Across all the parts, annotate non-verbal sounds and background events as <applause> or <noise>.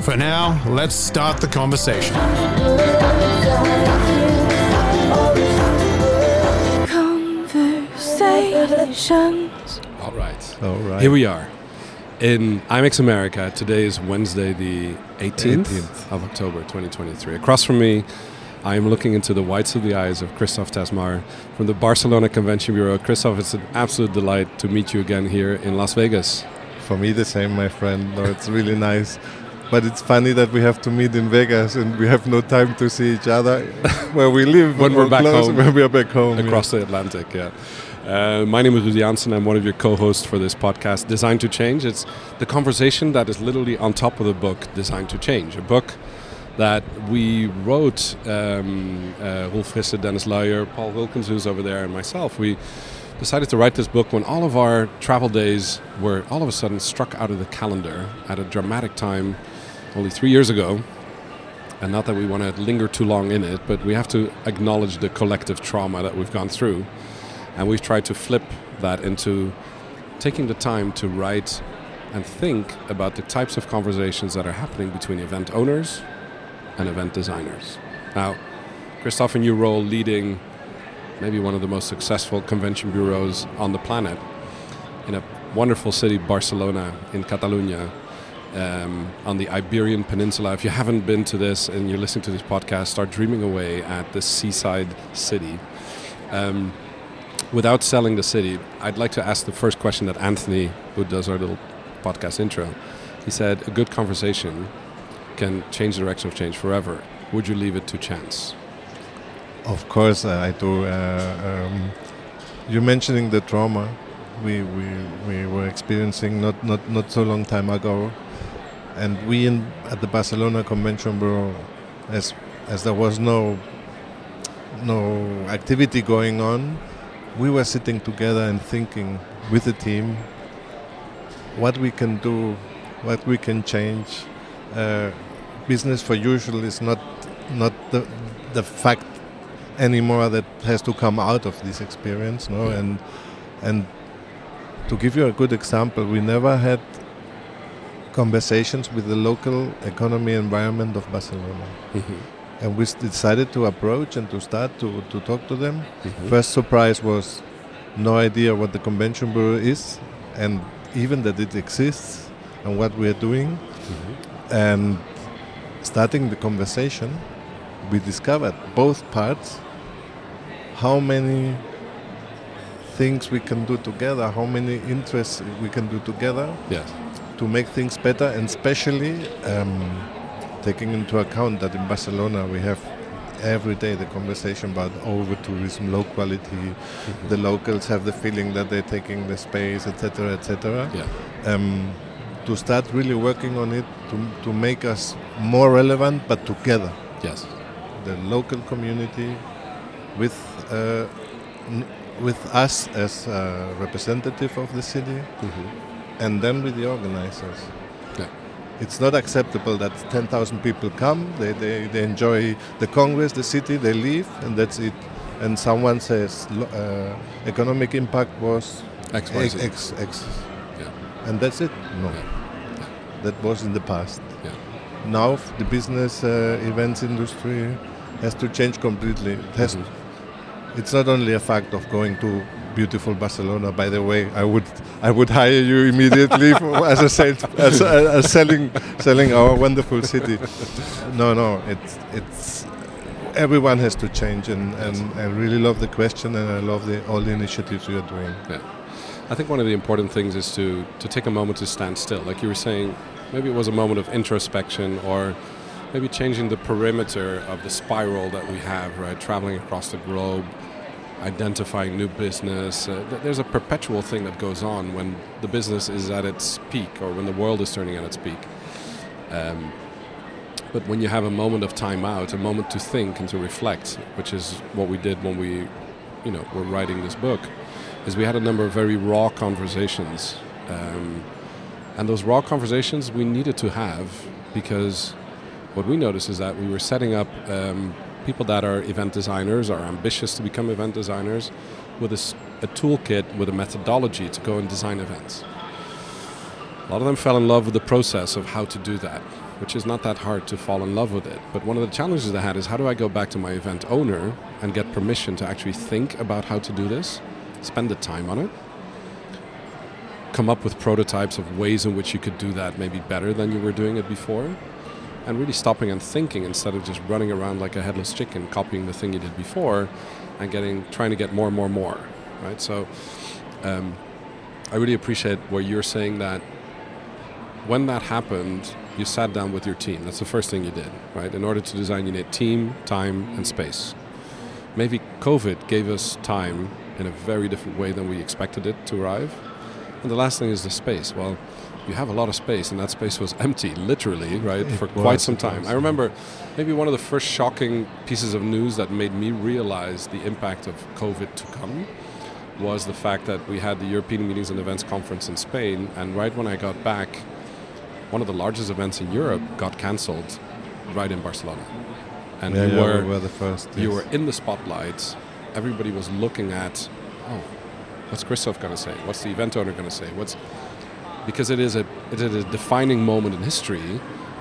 For now, let's start the conversation. Conversations. All right. All right. Here we are in IMEX America. Today is Wednesday, the 18th, 18th. of October 2023. Across from me, I am looking into the whites of the eyes of Christoph Tessmar from the Barcelona Convention Bureau. Christoph, it's an absolute delight to meet you again here in Las Vegas. For me, the same, my friend. No, it's really <laughs> nice. But it's funny that we have to meet in Vegas and we have no time to see each other where we live. When we're back close, home. When we're back home. across the Atlantic. Yeah. Uh, my name is Ruud Janssen. I'm one of your co-hosts for this podcast, Designed to Change. It's the conversation that is literally on top of the book, Designed to Change, a book that we wrote. Um, uh, Roel Dennis Luijer, Paul Wilkins, who's over there, and myself. We decided to write this book when all of our travel days were all of a sudden struck out of the calendar at a dramatic time, only three years ago and not that we want to linger too long in it, but we have to acknowledge the collective trauma that we've gone through. And we've tried to flip that into taking the time to write and think about the types of conversations that are happening between event owners and event designers. Now, Christoph, in your role leading maybe one of the most successful convention bureaus on the planet in a wonderful city, Barcelona, in Catalonia, um, on the Iberian Peninsula. If you haven't been to this and you're listening to this podcast, start dreaming away at this seaside city. Um, without selling the city, I'd like to ask the first question that Anthony, who does our little podcast intro, he said, a good conversation can change the direction of change forever. Would you leave it to chance? Of course, uh, I do. Uh, um, you're mentioning the trauma we, we, we were experiencing not, not, not so long time ago. And we in, at the Barcelona Convention Bureau, as, as there was no, no activity going on, we were sitting together and thinking with the team what we can do, what we can change. Uh, business for usual is not, not the, the fact anymore that has to come out of this experience no and and to give you a good example we never had conversations with the local economy environment of barcelona. Mm-hmm. And we decided to approach and to start to, to talk to them. Mm-hmm. First surprise was no idea what the convention bureau is and even that it exists and what we are doing. Mm-hmm. And starting the conversation we discovered both parts how many things we can do together, how many interests we can do together. Yes. To make things better, and especially um, taking into account that in Barcelona we have every day the conversation about over tourism, low quality. The locals have the feeling that they're taking the space, etc., etc. Yeah. Um, to start really working on it to, to make us more relevant, but together Yes. the local community with uh, n- with us as uh, representative of the city and then with the organizers Yeah. it's not acceptable that 10,000 people come they, they, they enjoy the congress the city they leave and that's it and someone says uh, economic impact was X, Y, X, Z. X, X Yeah. and that's it no Yeah. that was in the past Yeah. now the business uh, events industry has to change completely. It has. Mhm. It's not only a fact of going to beautiful Barcelona. By the way, I would I would hire you immediately for, as a sales, as, as selling selling our wonderful city. No, no, it's it's everyone has to change, and, and I really love the question, and I love the all the initiatives you are doing. Yeah. I think one of the important things is to, to take a moment to stand still. Like you were saying, maybe it was a moment of introspection or maybe changing the perimeter of the spiral that we have, right? Traveling across the globe, identifying new business. Uh, th- there's a perpetual thing that goes on when the business is at its peak or when the world is turning at its peak. Um, but when you have a moment of time out, a moment to think and to reflect, which is what we did when we, you know, were writing this book, is we had a number of very raw conversations. Um, and those raw conversations we needed to have because what we noticed is that we were setting up um, people that are event designers, are ambitious to become event designers, with a, a toolkit, with a methodology to go and design events. A lot of them fell in love with the process of how to do that, which is not that hard to fall in love with it. But one of the challenges I had is how do I go back to my event owner and get permission to actually think about how to do this, spend the time on it, come up with prototypes of ways in which you could do that maybe better than you were doing it before, and really stopping and thinking instead of just running around like a headless chicken, copying the thing you did before, and getting trying to get more, and more, more, right? So, um, I really appreciate what you're saying that when that happened, you sat down with your team. That's the first thing you did, right? In order to design, you need team, time, and space. Maybe COVID gave us time in a very different way than we expected it to arrive. And the last thing is the space. Well, you have a lot of space, and that space was empty, literally, right, It for was, quite some time. was, I remember maybe one of the first shocking pieces of news that made me realize the impact of COVID to come was the fact that we had the European Meetings and Events Conference in Spain, and right when I got back, one of the largest events in Europe got cancelled right in Barcelona. And yeah, you yeah, were we were the first. you yes. were in the spotlight. Everybody was looking at, oh, what's Christoph going to say? What's the event owner going to say? What's because it is a it is a defining moment in history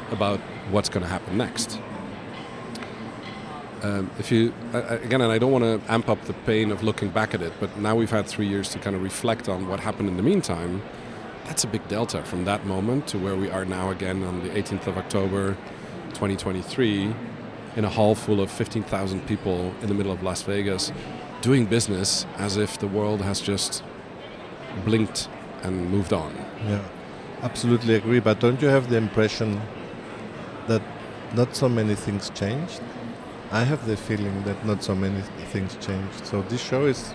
about what's going to happen next. Um, if you again, and I don't want to amp up the pain of looking back at it, but now we've had three years to kind of reflect on what happened in the meantime. That's a big delta from that moment to where we are now again on the 18th of October, 2023, in a hall full of 15,000 people in the middle of Las Vegas, doing business as if the world has just blinked and moved on. Yeah, absolutely agree. But don't you have the impression that not so many things changed? I have the feeling that not so many things changed. So this show is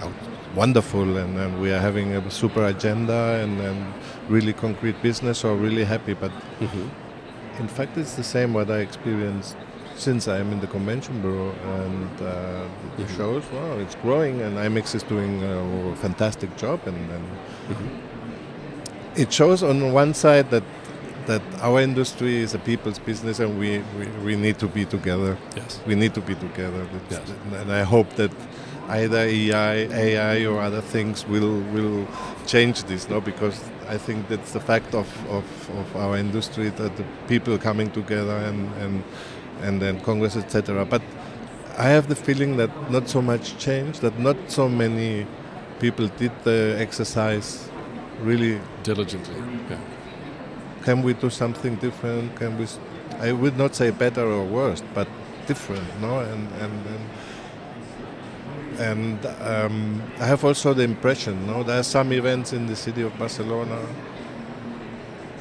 uh, wonderful, and, and we are having a super agenda and, and really concrete business. So really happy. But in fact, it's the same what I experienced since I'm in the convention bureau and uh, the Mhm. shows. Wow, it's growing, and IMEX is doing a fantastic job, and, and it shows on one side that that our industry is a people's business and we, we, we need to be together. Yes. We need to be together. Yes. And I hope that either AI, AI or other things will will change this, no? Because I think that's the fact of, of, of our industry that the people coming together and and and then Congress, etc. But I have the feeling that not so much changed. That not so many people did the exercise really Diligently. Yeah. can we do something different? Can we? I would not say better or worse, but different, no? And and and, and um, I have also the impression, no, there are some events in the city of Barcelona.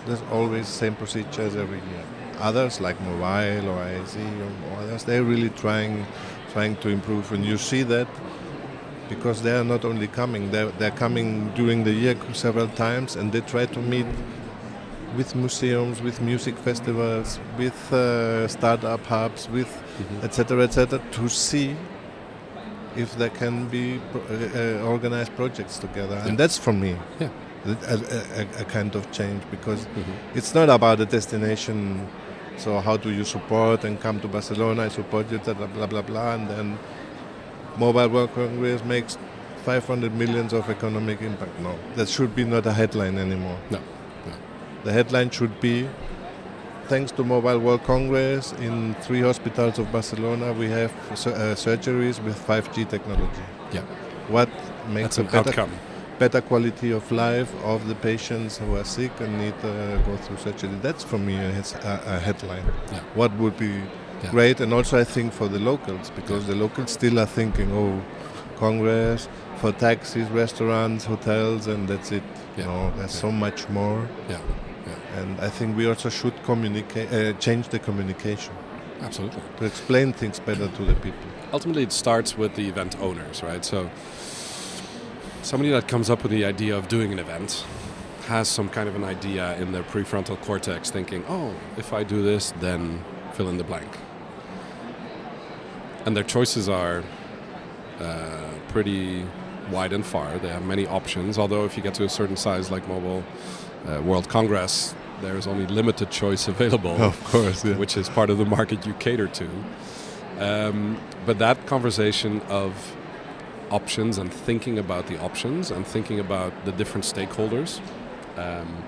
There's always the same procedures every year. Others like Mobile or IAC or others, they're really trying trying to improve, and you see that because they are not only coming, they're, they're coming during the year several times, and they try to meet with museums, with music festivals, with uh, startup hubs, with etc. etc. to see if there can be pro- uh, uh, organized projects together, Yeah. and that's for me Yeah. a, a, a, a kind of change because Mhm. it's not about the destination. So how do you support and come to Barcelona? I support you, blah blah blah blah, and then Mobile World Congress makes 500 millions of economic impact. No, that should be not a headline anymore. No, no. The headline should be thanks to Mobile World Congress in three hospitals of Barcelona we have uh, surgeries with 5G technology. Yeah. What makes That's a an better, outcome. Better quality of life of the patients who are sick and need to go through surgery? That's for me a, a, headline. Yeah. What would be Yeah. great, and also I think for the locals because the locals still are thinking, oh, Congress for taxis, restaurants, hotels, and that's it. Yeah. No, there's so much more, Yeah. and I think we also should communicate, uh, change the communication Absolutely. to explain things better to the people. Ultimately, it starts with the event owners, right? So, somebody that comes up with the idea of doing an event has some kind of an idea in their prefrontal cortex thinking, oh, if I do this, then fill in the blank. And their choices are uh, pretty wide and far. They have many options, although, if you get to a certain size like Mobile uh, World Congress, there's only limited choice available <laughs> Of course, yeah. which is part of the market you cater to. Um, but that conversation of options and thinking about the options and thinking about the different stakeholders um,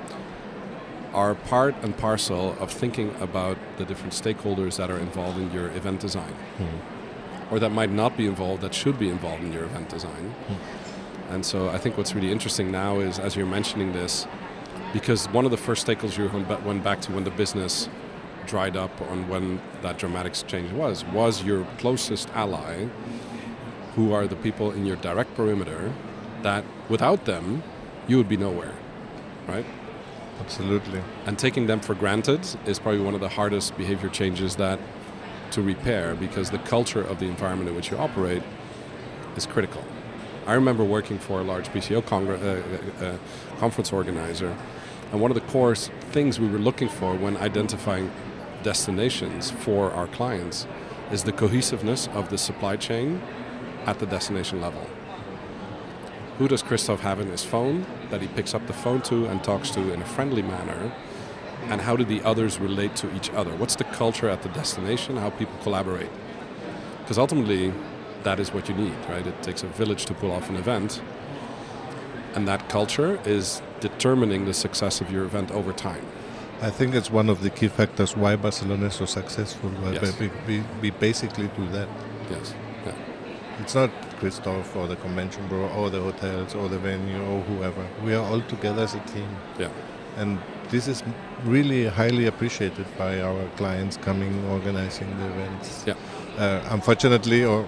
are part and parcel of thinking about the different stakeholders that are involved in your event design. Or that might not be involved that should be involved in your event design. And so I think what's really interesting now is, as you're mentioning this, because one of the first stakeholders you went went back to when the business dried up on when that dramatic change was, was your closest ally, who are the people in your direct perimeter, that without them, you would be nowhere, right? Absolutely. And taking them for granted is probably one of the hardest behavior changes that to repair because the culture of the environment in which you operate is critical. I remember working for a large PCO congr- uh, uh, uh, conference organizer, and one of the core things we were looking for when identifying destinations for our clients is the cohesiveness of the supply chain at the destination level. Who does Christoph have in his phone that he picks up the phone to and talks to in a friendly manner? And how do the others relate to each other? What's the culture at the destination? How people collaborate? Because ultimately, that is what you need, right? It takes a village to pull off an event. And that culture is determining the success of your event over time. I think it's one of the key factors why Barcelona is so successful. Yes. we, we, we basically do that. Yes. It's not Christoph or the convention bureau or the hotels or the venue or whoever. We are all together as a team. Yeah. And this is really highly appreciated by our clients coming, organizing the events. Yeah. Uh, unfortunately, or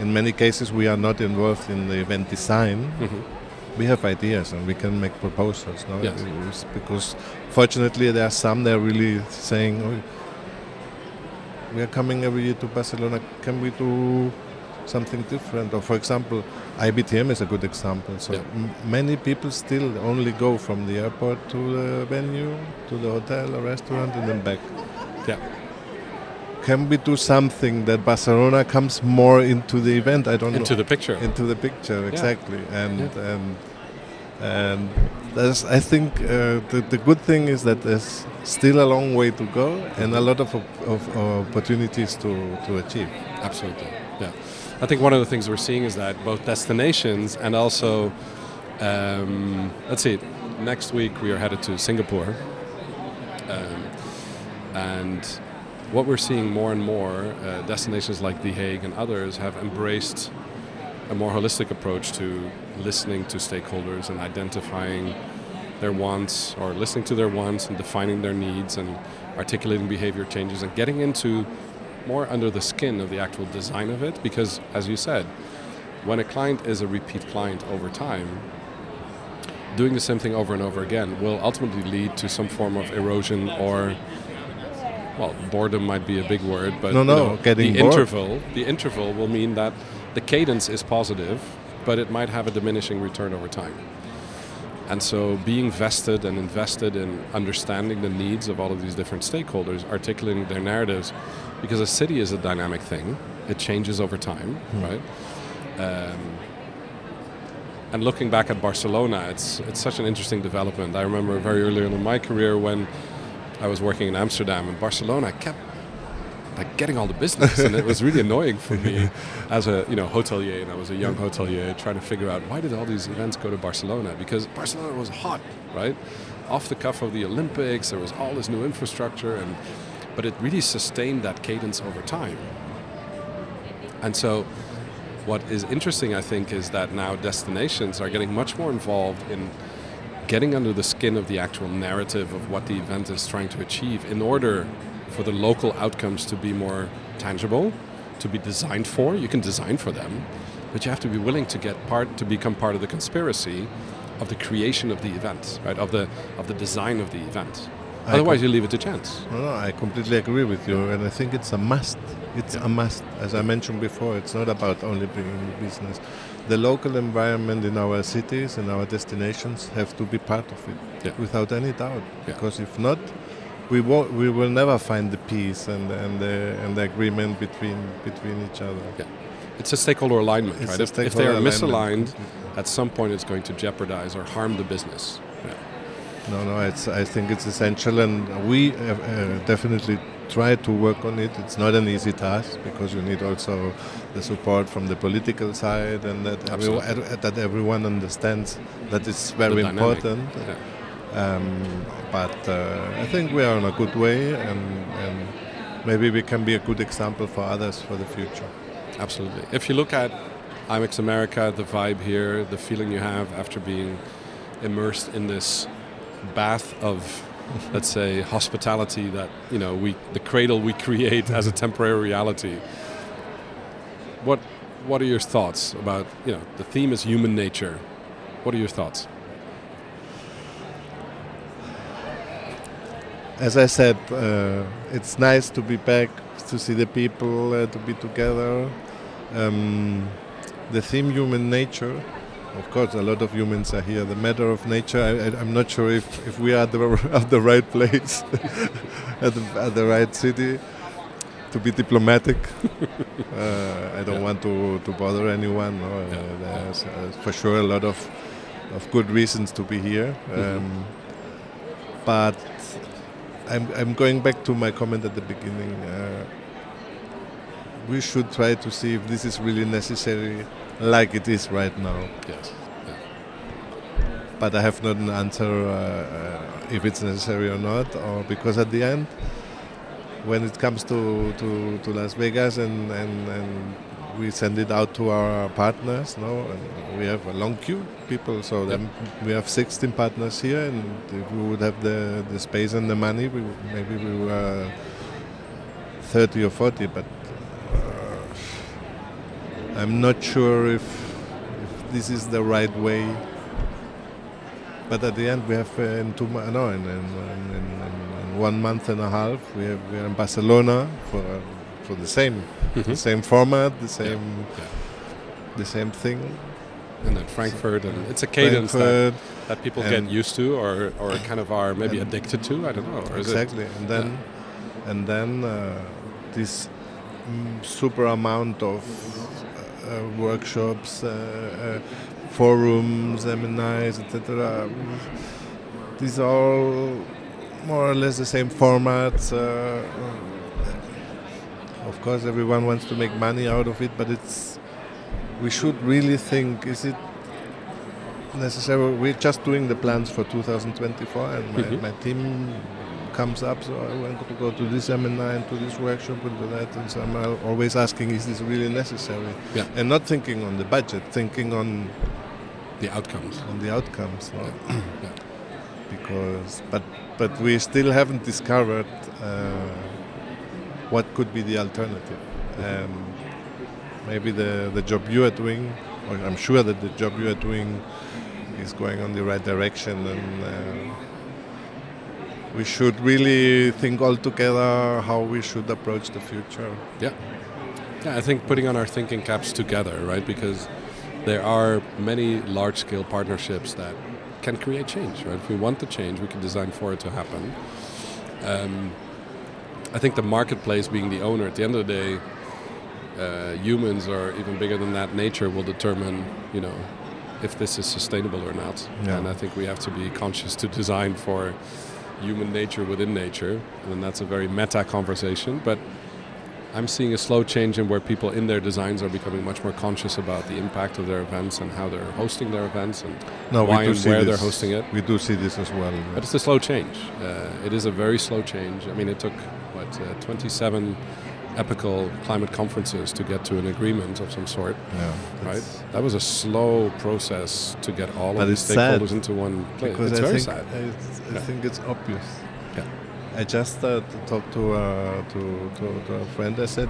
in many cases, we are not involved in the event design. Mhm. We have ideas and we can make proposals. No? Yes. It's because fortunately, there are some that are really saying, oh, we are coming every year to Barcelona. Can we do something different? Or, for example, IBTM is a good example. So Yeah. m- many people still only go from the airport to the venue, to the hotel or restaurant, and then back. Yeah. Can we do something that Barcelona comes more into the event? I don't Into know. the picture. into the picture exactly, and and and there's, I think uh, the the good thing is that there's still a long way to go and a lot of, op- of opportunities to to achieve. Absolutely. I think one of the things we're seeing is that both destinations and also, um, let's see, next week we are headed to Singapore. Um, and what we're seeing more and more, uh, destinations like The Hague and others have embraced a more holistic approach to listening to stakeholders and identifying their wants or listening to their wants and defining their needs and articulating behavior changes and getting into more under the skin of the actual design of it because as you said when a client is a repeat client over time doing the same thing over and over again will ultimately lead to some form of erosion or well boredom might be a big word but No, you know, getting the bored. interval the interval will mean that the cadence is positive but it might have a diminishing return over time and so being vested and invested in understanding the needs of all of these different stakeholders, articulating their narratives, because a city is a dynamic thing, it changes over time, right? Um, and looking back at Barcelona, it's, it's such an interesting development. I remember very early on in my career when I was working in Amsterdam and Barcelona, kept like getting all the business, and it was really annoying for me as a you know hotelier, and I was a young hotelier trying to figure out why did all these events go to Barcelona? Because Barcelona was hot, right? Off the cuff of the Olympics, there was all this new infrastructure, and but it really sustained that cadence over time. And so, what is interesting, I think, is that now destinations are getting much more involved in getting under the skin of the actual narrative of what the event is trying to achieve in order for the local outcomes to be more tangible, to be designed for. You can design for them, but you have to be willing to get part to become part of the conspiracy of the creation of the event, right? Of the of the design of the event. I Otherwise, you leave it to chance. No, no, I completely agree with you, and I think it's a must. It's Yeah. a must. As I mentioned before, it's not about only bringing business. The local environment in our cities and our destinations have to be part of it, Yeah. without any doubt. Yeah. Because if not, we won't, we will never find the peace and and the, and the agreement between between each other. Yeah. It's a stakeholder alignment, It's right? If, if they are alignment. misaligned, at some point it's going to jeopardize or harm the business. Yeah. No, no, it's. I think it's essential, and we uh, uh, definitely try to work on it. It's not an easy task because you need also the support from the political side, and that everyone, that everyone understands that it's very important. Yeah. Um, but uh, I think we are on a good way, and, and maybe we can be a good example for others for the future. Absolutely. If you look at IMEX America, the vibe here, the feeling you have after being immersed in this bath of, <laughs> let's say, hospitality that you know we the cradle we <laughs> create as a temporary reality. What what are your thoughts about you know the theme is human nature? What are your thoughts? As I said, uh, it's nice to be back, to see the people, uh, to be together. Um, the theme human nature. Of course, a lot of humans are here. The matter of nature. I, I'm not sure if, if we are at the, <laughs> at the right place, <laughs> at, the, at the right city. To be diplomatic, <laughs> uh, I don't Yeah. want to, to bother anyone. No? Uh, Yeah. there's uh, for sure a lot of of good reasons to be here. Mhm. Um, but I'm, I'm going back to my comment at the beginning. Uh, we should try to see if this is really necessary, like it is right now. Yes. But I have not an answer uh, uh, if it's necessary or not, or because at the end, when it comes to, to, to Las Vegas and, and, and we send it out to our partners, no, and we have a long queue people. So Yep. then we have 16 partners here, and if we would have the, the space and the money, we would, maybe we were 30 or 40. But uh, I'm not sure if, if this is the right way. But at the end, we have uh, in two no, in, in, in, in, one month and a half, we have we are in Barcelona for for the same the Mhm. same format, the same Yeah. the same thing. And then Frankfurt, and it's a cadence that, that people get used to, or, or kind of are maybe addicted to. I don't know. Is it- exactly, and then and then uh, this mm, super amount of uh, workshops, uh, uh, forums, seminars, etc. These are all more or less the same formats. Of course, everyone wants to make money out of it, but it's we should really think: is it necessary? We're just doing the plans for 2024, and my, Mhm. my team comes up. So I want to go to this seminar and to this workshop and to that, and so I'm always asking: Is this really necessary? Yeah. And not thinking on the budget, thinking on the outcomes. on the outcomes. no? Yeah. <clears throat> Because, but but we still haven't discovered uh, what could be the alternative. Um, maybe the the job you are doing, or I'm sure that the job you are doing is going on the right direction, and uh, we should really think all together how we should approach the future. Yeah. Yeah, I think putting on our thinking caps together, right? Because there are many large scale partnerships that can create change, right? If we want the change, we can design for it to happen. Um, I think the marketplace being the owner, at the end of the day, uh, humans or even bigger than that, nature will determine, you know, if this is sustainable or not. Yeah. And I think we have to be conscious to design for human nature within nature, and that's a very meta conversation. But I'm seeing a slow change in where people in their designs are becoming much more conscious about the impact of their events and how they're hosting their events and No, why and where this. they're hosting it. We do see this as well. But it's a slow change. Uh, it is a very slow change. I mean, it took what uh, 27 epical climate conferences to get to an agreement of some sort, yeah, right? That was a slow process to get all of the sad, stakeholders into one place. Because It's I very think sad. I, I Yeah. think it's obvious. Yeah. I just uh, talked to, uh, to, to to a friend. I said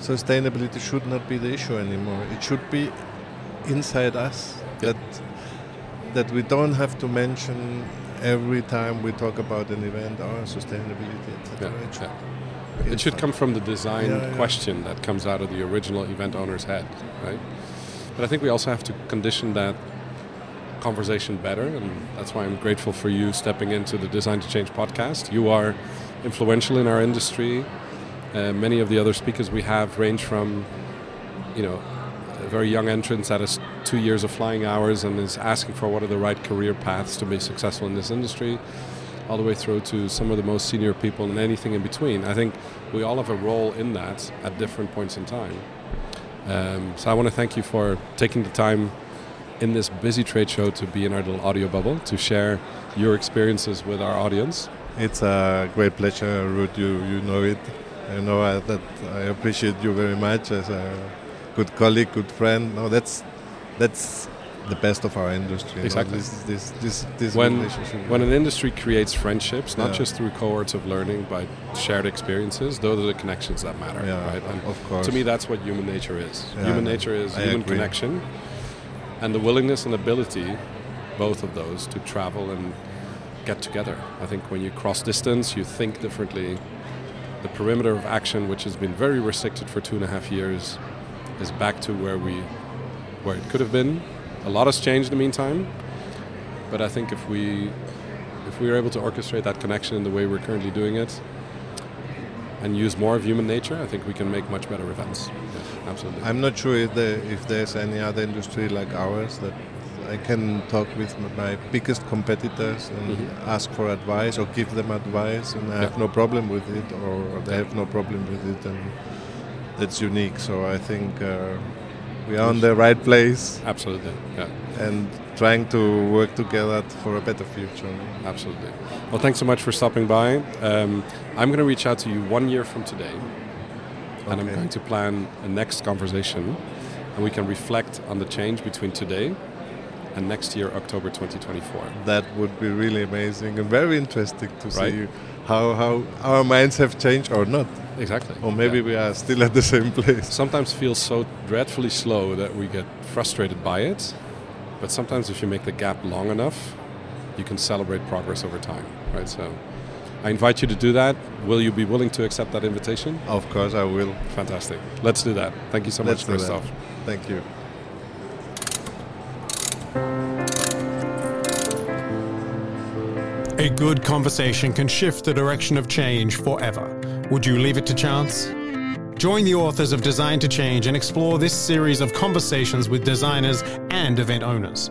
sustainability should not be the issue anymore. It should be inside us. Yeah. That that we don't have to mention every time we talk about an event or sustainability, etc. Yeah, it should, yeah. It should come from the design Yeah, question that comes out of the original event owner's head, right? But I think we also have to condition that conversation better, and that's why I'm grateful for you stepping into the Design to Change podcast. You are influential in our industry. Uh, many of the other speakers we have range from, you know, a very young entrants at has two years of flying hours and is asking for what are the right career paths to be successful in this industry, all the way through to some of the most senior people and anything in between. I think we all have a role in that at different points in time. Um, so I want to thank you for taking the time in this busy trade show to be in our little audio bubble to share your experiences with our audience. It's a great pleasure, Ruud. You you know it. I know I, that I appreciate you very much as a good colleague, good friend. No, that's that's the best of our industry. you know, Exactly. This this this, this When when an industry creates friendships, not Yeah. just through cohorts of learning, but shared experiences, those are the connections that matter, yeah, right? And of course. to me, that's what human nature is. Yeah, human nature is I human agree. connection, and the willingness and ability, both of those, to travel and get together. I think when you cross distance, you think differently. The perimeter of action, which has been very restricted for two and a half years, is back to where we, where it could have been. A lot has changed in the meantime, but I think if we, if we are able to orchestrate that connection in the way we're currently doing it, and use more of human nature, I think we can make much better events. Yeah, absolutely. I'm not sure if there if there's any other industry like ours that I can talk with my biggest competitors and Mhm. ask for advice or give them advice, and I have no problem with it, or they have no problem with it, and that's unique. So I think uh, we are on the right place absolutely. Yeah. and trying to work together for a better future. Absolutely. Well, thanks so much for stopping by. Um, I'm going to reach out to you one year from today, and I'm going to plan a next conversation, and we can reflect on the change between today and next year, October 2024. That would be really amazing and very interesting to Right. see how, how our minds have changed or not. Exactly. Or maybe Yeah. we are still at the same place. sometimes feels so dreadfully slow that we get frustrated by it. But sometimes, if you make the gap long enough, you can celebrate progress over time, right? So, I invite you to do that. Will you be willing to accept that invitation? Of course, I will. Fantastic. Let's do that. Thank you so Let's much, do that. Christoph. Thank you. A good conversation can shift the direction of change forever. Would you leave it to chance? Join the authors of Design to Change and explore this series of conversations with designers and event owners.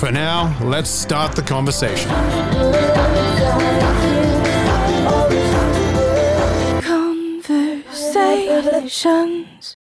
For now, let's start the conversation. Conversations.